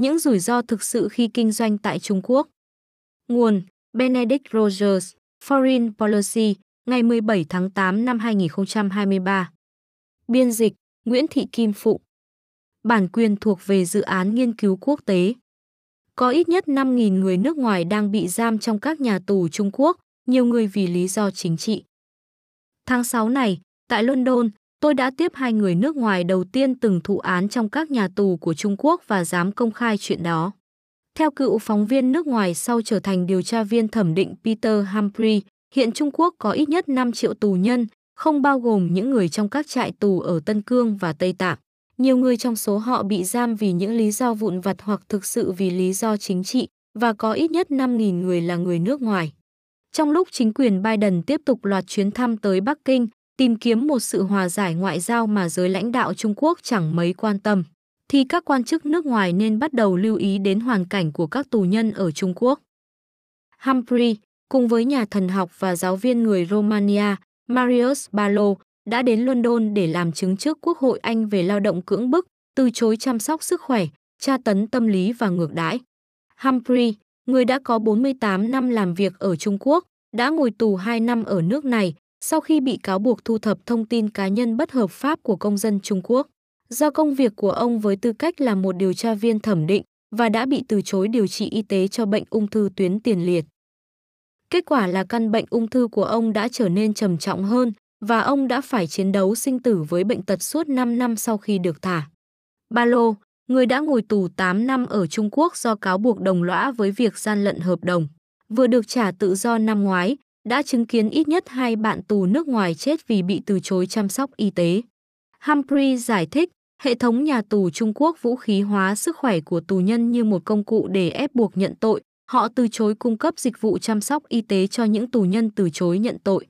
những rủi ro thực sự khi kinh doanh tại Trung Quốc. Nguồn Benedict Rogers, Foreign Policy, ngày 17 tháng 8 năm 2023. Biên dịch Nguyễn Thị Kim Phụng. Bản quyền thuộc về dự án nghiên cứu quốc tế. Có ít nhất 5.000 người nước ngoài đang bị giam trong các nhà tù Trung Quốc, nhiều người vì lý do chính trị. Tháng 6 này, tại London, tôi đã tiếp hai người nước ngoài đầu tiên từng thụ án trong các nhà tù của Trung Quốc và dám công khai chuyện đó. Theo cựu phóng viên nước ngoài sau trở thành điều tra viên thẩm định Peter Humphrey, hiện Trung Quốc có ít nhất 5 triệu tù nhân, không bao gồm những người trong các trại tù ở Tân Cương và Tây Tạng. Nhiều người trong số họ bị giam vì những lý do vụn vặt hoặc thực sự vì lý do chính trị, và có ít nhất 5.000 người là người nước ngoài. Trong lúc chính quyền Biden tiếp tục loạt chuyến thăm tới Bắc Kinh, tìm kiếm một sự hòa giải ngoại giao mà giới lãnh đạo Trung Quốc chẳng mấy quan tâm, thì các quan chức nước ngoài nên bắt đầu lưu ý đến hoàn cảnh của các tù nhân ở Trung Quốc. Humphrey, cùng với nhà thần học và giáo viên người Romania, Marius Balo, đã đến London để làm chứng trước Quốc hội Anh về lao động cưỡng bức, từ chối chăm sóc sức khỏe, tra tấn tâm lý và ngược đãi. Humphrey, người đã có 48 năm làm việc ở Trung Quốc, đã ngồi tù 2 năm ở nước này sau khi bị cáo buộc thu thập thông tin cá nhân bất hợp pháp của công dân Trung Quốc. Do công việc của ông với tư cách là một điều tra viên thẩm định và đã bị từ chối điều trị y tế cho bệnh ung thư tuyến tiền liệt. Kết quả là căn bệnh ung thư của ông đã trở nên trầm trọng hơn và ông đã phải chiến đấu sinh tử với bệnh tật suốt 5 năm sau khi được thả. Ba Lô, người đã ngồi tù 8 năm ở Trung Quốc do cáo buộc đồng lõa với việc gian lận hợp đồng, vừa được trả tự do năm ngoái, đã chứng kiến ít nhất hai bạn tù nước ngoài chết vì bị từ chối chăm sóc y tế. Humphrey giải thích, hệ thống nhà tù Trung Quốc vũ khí hóa sức khỏe của tù nhân như một công cụ để ép buộc nhận tội, họ từ chối cung cấp dịch vụ chăm sóc y tế cho những tù nhân từ chối nhận tội.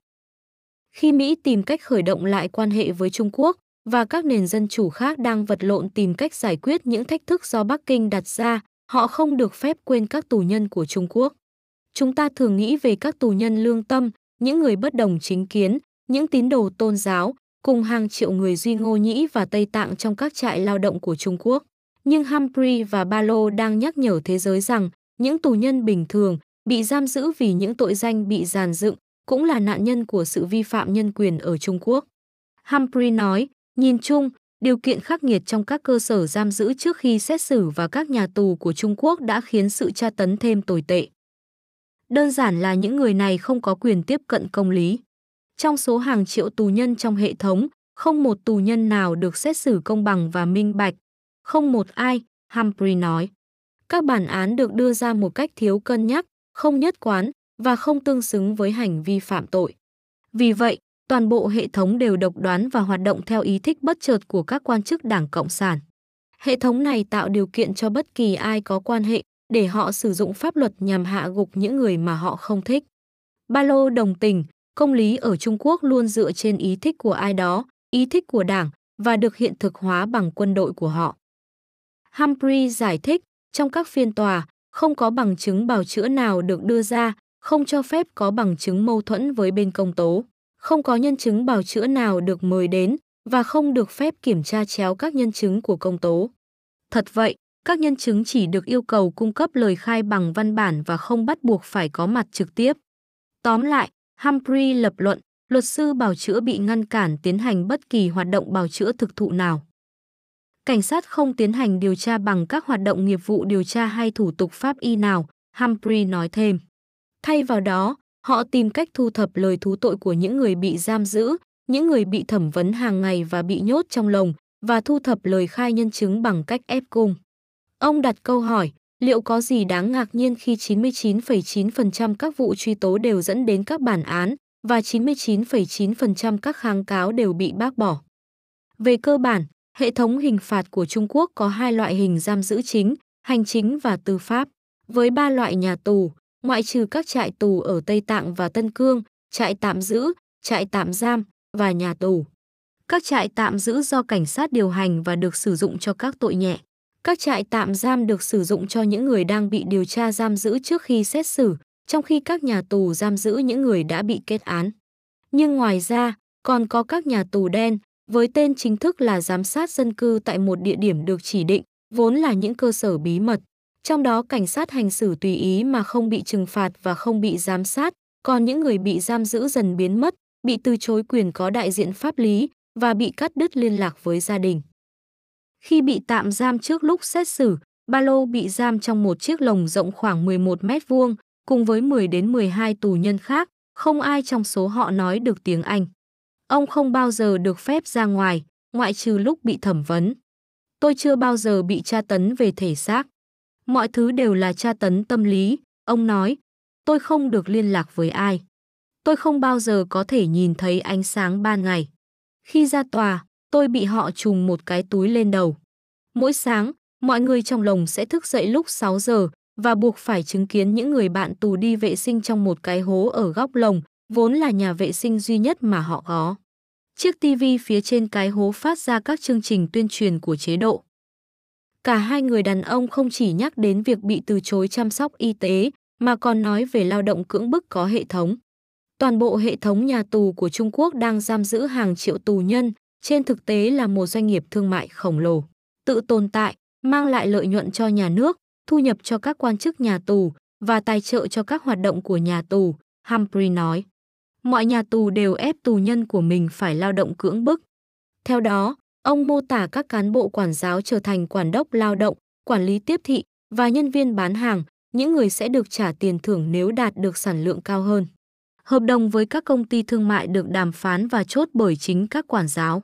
Khi Mỹ tìm cách khởi động lại quan hệ với Trung Quốc và các nền dân chủ khác đang vật lộn tìm cách giải quyết những thách thức do Bắc Kinh đặt ra, họ không được phép quên các tù nhân của Trung Quốc. Chúng ta thường nghĩ về các tù nhân lương tâm, những người bất đồng chính kiến, những tín đồ tôn giáo, cùng hàng triệu người Duy Ngô Nhĩ và Tây Tạng trong các trại lao động của Trung Quốc. Nhưng Humphrey và Balo đang nhắc nhở thế giới rằng những tù nhân bình thường bị giam giữ vì những tội danh bị giàn dựng cũng là nạn nhân của sự vi phạm nhân quyền ở Trung Quốc. Humphrey nói, nhìn chung, điều kiện khắc nghiệt trong các cơ sở giam giữ trước khi xét xử và các nhà tù của Trung Quốc đã khiến sự tra tấn thêm tồi tệ. Đơn giản là những người này không có quyền tiếp cận công lý. Trong số hàng triệu tù nhân trong hệ thống, không một tù nhân nào được xét xử công bằng và minh bạch. Không một ai, Humphrey nói. Các bản án được đưa ra một cách thiếu cân nhắc, không nhất quán và không tương xứng với hành vi phạm tội. Vì vậy, toàn bộ hệ thống đều độc đoán và hoạt động theo ý thích bất chợt của các quan chức Đảng Cộng sản. Hệ thống này tạo điều kiện cho bất kỳ ai có quan hệ để họ sử dụng pháp luật nhằm hạ gục những người mà họ không thích. Ba lô đồng tình, công lý ở Trung Quốc luôn dựa trên ý thích của ai đó, ý thích của đảng và được hiện thực hóa bằng quân đội của họ. Humphrey giải thích, trong các phiên tòa, không có bằng chứng bào chữa nào được đưa ra, không cho phép có bằng chứng mâu thuẫn với bên công tố, không có nhân chứng bào chữa nào được mời đến và không được phép kiểm tra chéo các nhân chứng của công tố. Thật vậy, các nhân chứng chỉ được yêu cầu cung cấp lời khai bằng văn bản và không bắt buộc phải có mặt trực tiếp. Tóm lại, Humphrey lập luận, luật sư bào chữa bị ngăn cản tiến hành bất kỳ hoạt động bào chữa thực thụ nào. Cảnh sát không tiến hành điều tra bằng các hoạt động nghiệp vụ điều tra hay thủ tục pháp y nào, Humphrey nói thêm. Thay vào đó, họ tìm cách thu thập lời thú tội của những người bị giam giữ, những người bị thẩm vấn hàng ngày và bị nhốt trong lồng, và thu thập lời khai nhân chứng bằng cách ép cung. Ông đặt câu hỏi, liệu có gì đáng ngạc nhiên khi 99,9% các vụ truy tố đều dẫn đến các bản án và 99,9% các kháng cáo đều bị bác bỏ. Về cơ bản, hệ thống hình phạt của Trung Quốc có hai loại hình giam giữ chính, hành chính và tư pháp. Với ba loại nhà tù, ngoại trừ các trại tù ở Tây Tạng và Tân Cương, trại tạm giữ, trại tạm giam và nhà tù. Các trại tạm giữ do cảnh sát điều hành và được sử dụng cho các tội nhẹ. Các trại tạm giam được sử dụng cho những người đang bị điều tra giam giữ trước khi xét xử, trong khi các nhà tù giam giữ những người đã bị kết án. Nhưng ngoài ra, còn có các nhà tù đen, với tên chính thức là giám sát dân cư tại một địa điểm được chỉ định, vốn là những cơ sở bí mật. Trong đó cảnh sát hành xử tùy ý mà không bị trừng phạt và không bị giám sát, còn những người bị giam giữ dần biến mất, bị từ chối quyền có đại diện pháp lý và bị cắt đứt liên lạc với gia đình. Khi bị tạm giam trước lúc xét xử, Ba Lô bị giam trong một chiếc lồng rộng khoảng 11 mét vuông, cùng với 10 đến 12 tù nhân khác, không ai trong số họ nói được tiếng Anh. Ông không bao giờ được phép ra ngoài, ngoại trừ lúc bị thẩm vấn. Tôi chưa bao giờ bị tra tấn về thể xác. Mọi thứ đều là tra tấn tâm lý, ông nói. Tôi không được liên lạc với ai. Tôi không bao giờ có thể nhìn thấy ánh sáng ban ngày. Khi ra tòa, tôi bị họ trùm một cái túi lên đầu. Mỗi sáng, mọi người trong lồng sẽ thức dậy lúc 6 giờ và buộc phải chứng kiến những người bạn tù đi vệ sinh trong một cái hố ở góc lồng, vốn là nhà vệ sinh duy nhất mà họ có. Chiếc tivi phía trên cái hố phát ra các chương trình tuyên truyền của chế độ. Cả hai người đàn ông không chỉ nhắc đến việc bị từ chối chăm sóc y tế, mà còn nói về lao động cưỡng bức có hệ thống. Toàn bộ hệ thống nhà tù của Trung Quốc đang giam giữ hàng triệu tù nhân, trên thực tế là một doanh nghiệp thương mại khổng lồ, tự tồn tại, mang lại lợi nhuận cho nhà nước, thu nhập cho các quan chức nhà tù và tài trợ cho các hoạt động của nhà tù, Humphrey nói. Mọi nhà tù đều ép tù nhân của mình phải lao động cưỡng bức. Theo đó, ông mô tả các cán bộ quản giáo trở thành quản đốc lao động, quản lý tiếp thị và nhân viên bán hàng, những người sẽ được trả tiền thưởng nếu đạt được sản lượng cao hơn. Hợp đồng với các công ty thương mại được đàm phán và chốt bởi chính các quản giáo.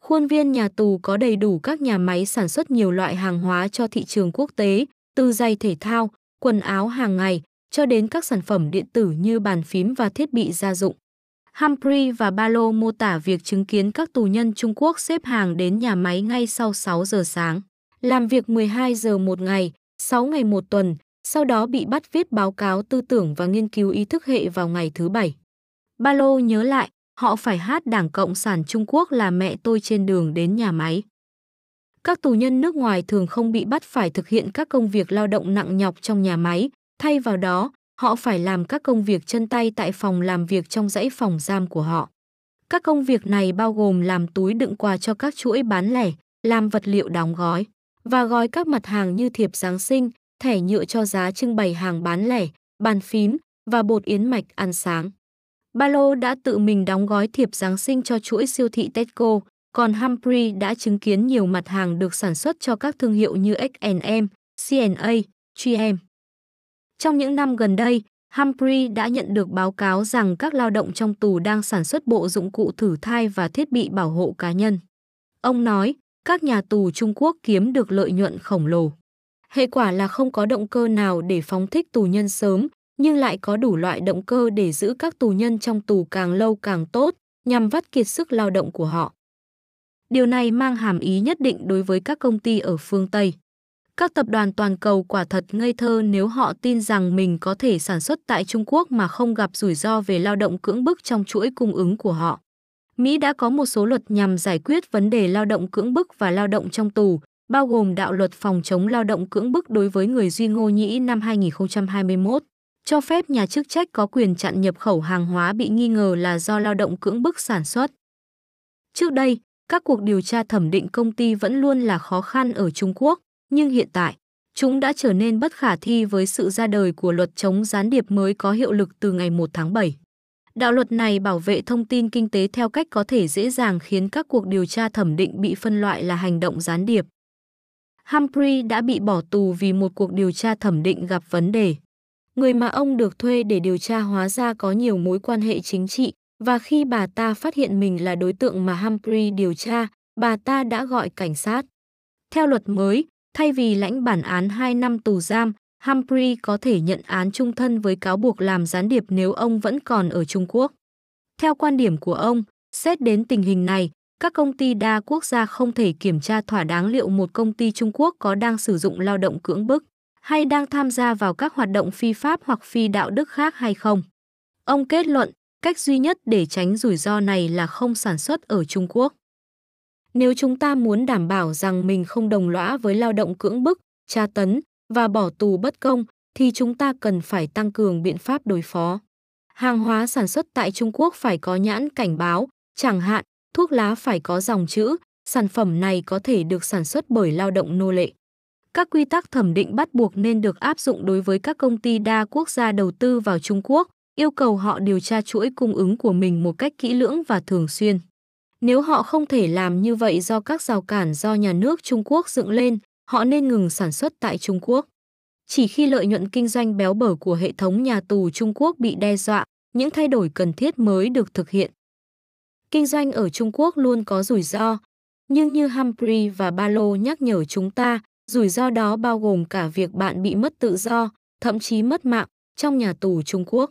Khuôn viên nhà tù có đầy đủ các nhà máy sản xuất nhiều loại hàng hóa cho thị trường quốc tế, từ giày thể thao, quần áo hàng ngày, cho đến các sản phẩm điện tử như bàn phím và thiết bị gia dụng. Humphrey và Balo mô tả việc chứng kiến các tù nhân Trung Quốc xếp hàng đến nhà máy ngay sau 6 giờ sáng, làm việc 12 giờ một ngày, 6 ngày một tuần, sau đó bị bắt viết báo cáo tư tưởng và nghiên cứu ý thức hệ vào ngày thứ Bảy. Balo nhớ lại, họ phải hát Đảng Cộng sản Trung Quốc là mẹ tôi trên đường đến nhà máy. Các tù nhân nước ngoài thường không bị bắt phải thực hiện các công việc lao động nặng nhọc trong nhà máy, thay vào đó, họ phải làm các công việc chân tay tại phòng làm việc trong dãy phòng giam của họ. Các công việc này bao gồm làm túi đựng quà cho các chuỗi bán lẻ, làm vật liệu đóng gói và gói các mặt hàng như thiệp Giáng sinh, thẻ nhựa cho giá trưng bày hàng bán lẻ, bàn phím và bột yến mạch ăn sáng. Ba Lô đã tự mình đóng gói thiệp Giáng sinh cho chuỗi siêu thị Tesco, còn Humphrey đã chứng kiến nhiều mặt hàng được sản xuất cho các thương hiệu như H&M, C&A, GM. Trong những năm gần đây, Humphrey đã nhận được báo cáo rằng các lao động trong tù đang sản xuất bộ dụng cụ thử thai và thiết bị bảo hộ cá nhân. Ông nói, các nhà tù Trung Quốc kiếm được lợi nhuận khổng lồ. Hệ quả là không có động cơ nào để phóng thích tù nhân sớm, nhưng lại có đủ loại động cơ để giữ các tù nhân trong tù càng lâu càng tốt, nhằm vắt kiệt sức lao động của họ. Điều này mang hàm ý nhất định đối với các công ty ở phương Tây. Các tập đoàn toàn cầu quả thật ngây thơ nếu họ tin rằng mình có thể sản xuất tại Trung Quốc mà không gặp rủi ro về lao động cưỡng bức trong chuỗi cung ứng của họ. Mỹ đã có một số luật nhằm giải quyết vấn đề lao động cưỡng bức và lao động trong tù, bao gồm đạo luật phòng chống lao động cưỡng bức đối với người Duy Ngô Nhĩ năm 2021, cho phép nhà chức trách có quyền chặn nhập khẩu hàng hóa bị nghi ngờ là do lao động cưỡng bức sản xuất. Trước đây, các cuộc điều tra thẩm định công ty vẫn luôn là khó khăn ở Trung Quốc, nhưng hiện tại, chúng đã trở nên bất khả thi với sự ra đời của luật chống gián điệp mới có hiệu lực từ ngày 1 tháng 7. Đạo luật này bảo vệ thông tin kinh tế theo cách có thể dễ dàng khiến các cuộc điều tra thẩm định bị phân loại là hành động gián điệp. Humphrey đã bị bỏ tù vì một cuộc điều tra thẩm định gặp vấn đề. Người mà ông được thuê để điều tra hóa ra có nhiều mối quan hệ chính trị và khi bà ta phát hiện mình là đối tượng mà Humphrey điều tra, bà ta đã gọi cảnh sát. Theo luật mới, thay vì lãnh bản án 2 năm tù giam, Humphrey có thể nhận án trung thân với cáo buộc làm gián điệp nếu ông vẫn còn ở Trung Quốc. Theo quan điểm của ông, xét đến tình hình này, các công ty đa quốc gia không thể kiểm tra thỏa đáng liệu một công ty Trung Quốc có đang sử dụng lao động cưỡng bức hay đang tham gia vào các hoạt động phi pháp hoặc phi đạo đức khác hay không. Ông kết luận, cách duy nhất để tránh rủi ro này là không sản xuất ở Trung Quốc. Nếu chúng ta muốn đảm bảo rằng mình không đồng lõa với lao động cưỡng bức, tra tấn và bỏ tù bất công, thì chúng ta cần phải tăng cường biện pháp đối phó. Hàng hóa sản xuất tại Trung Quốc phải có nhãn cảnh báo, chẳng hạn thuốc lá phải có dòng chữ sản phẩm này có thể được sản xuất bởi lao động nô lệ. Các quy tắc thẩm định bắt buộc nên được áp dụng đối với các công ty đa quốc gia đầu tư vào Trung Quốc, yêu cầu họ điều tra chuỗi cung ứng của mình một cách kỹ lưỡng và thường xuyên. Nếu họ không thể làm như vậy do các rào cản do nhà nước Trung Quốc dựng lên, họ nên ngừng sản xuất tại Trung Quốc. Chỉ khi lợi nhuận kinh doanh béo bở của hệ thống nhà tù Trung Quốc bị đe dọa, những thay đổi cần thiết mới được thực hiện. Kinh doanh ở Trung Quốc luôn có rủi ro, nhưng như Humphrey và Balo nhắc nhở chúng ta, rủi ro đó bao gồm cả việc bạn bị mất tự do, thậm chí mất mạng trong nhà tù Trung Quốc.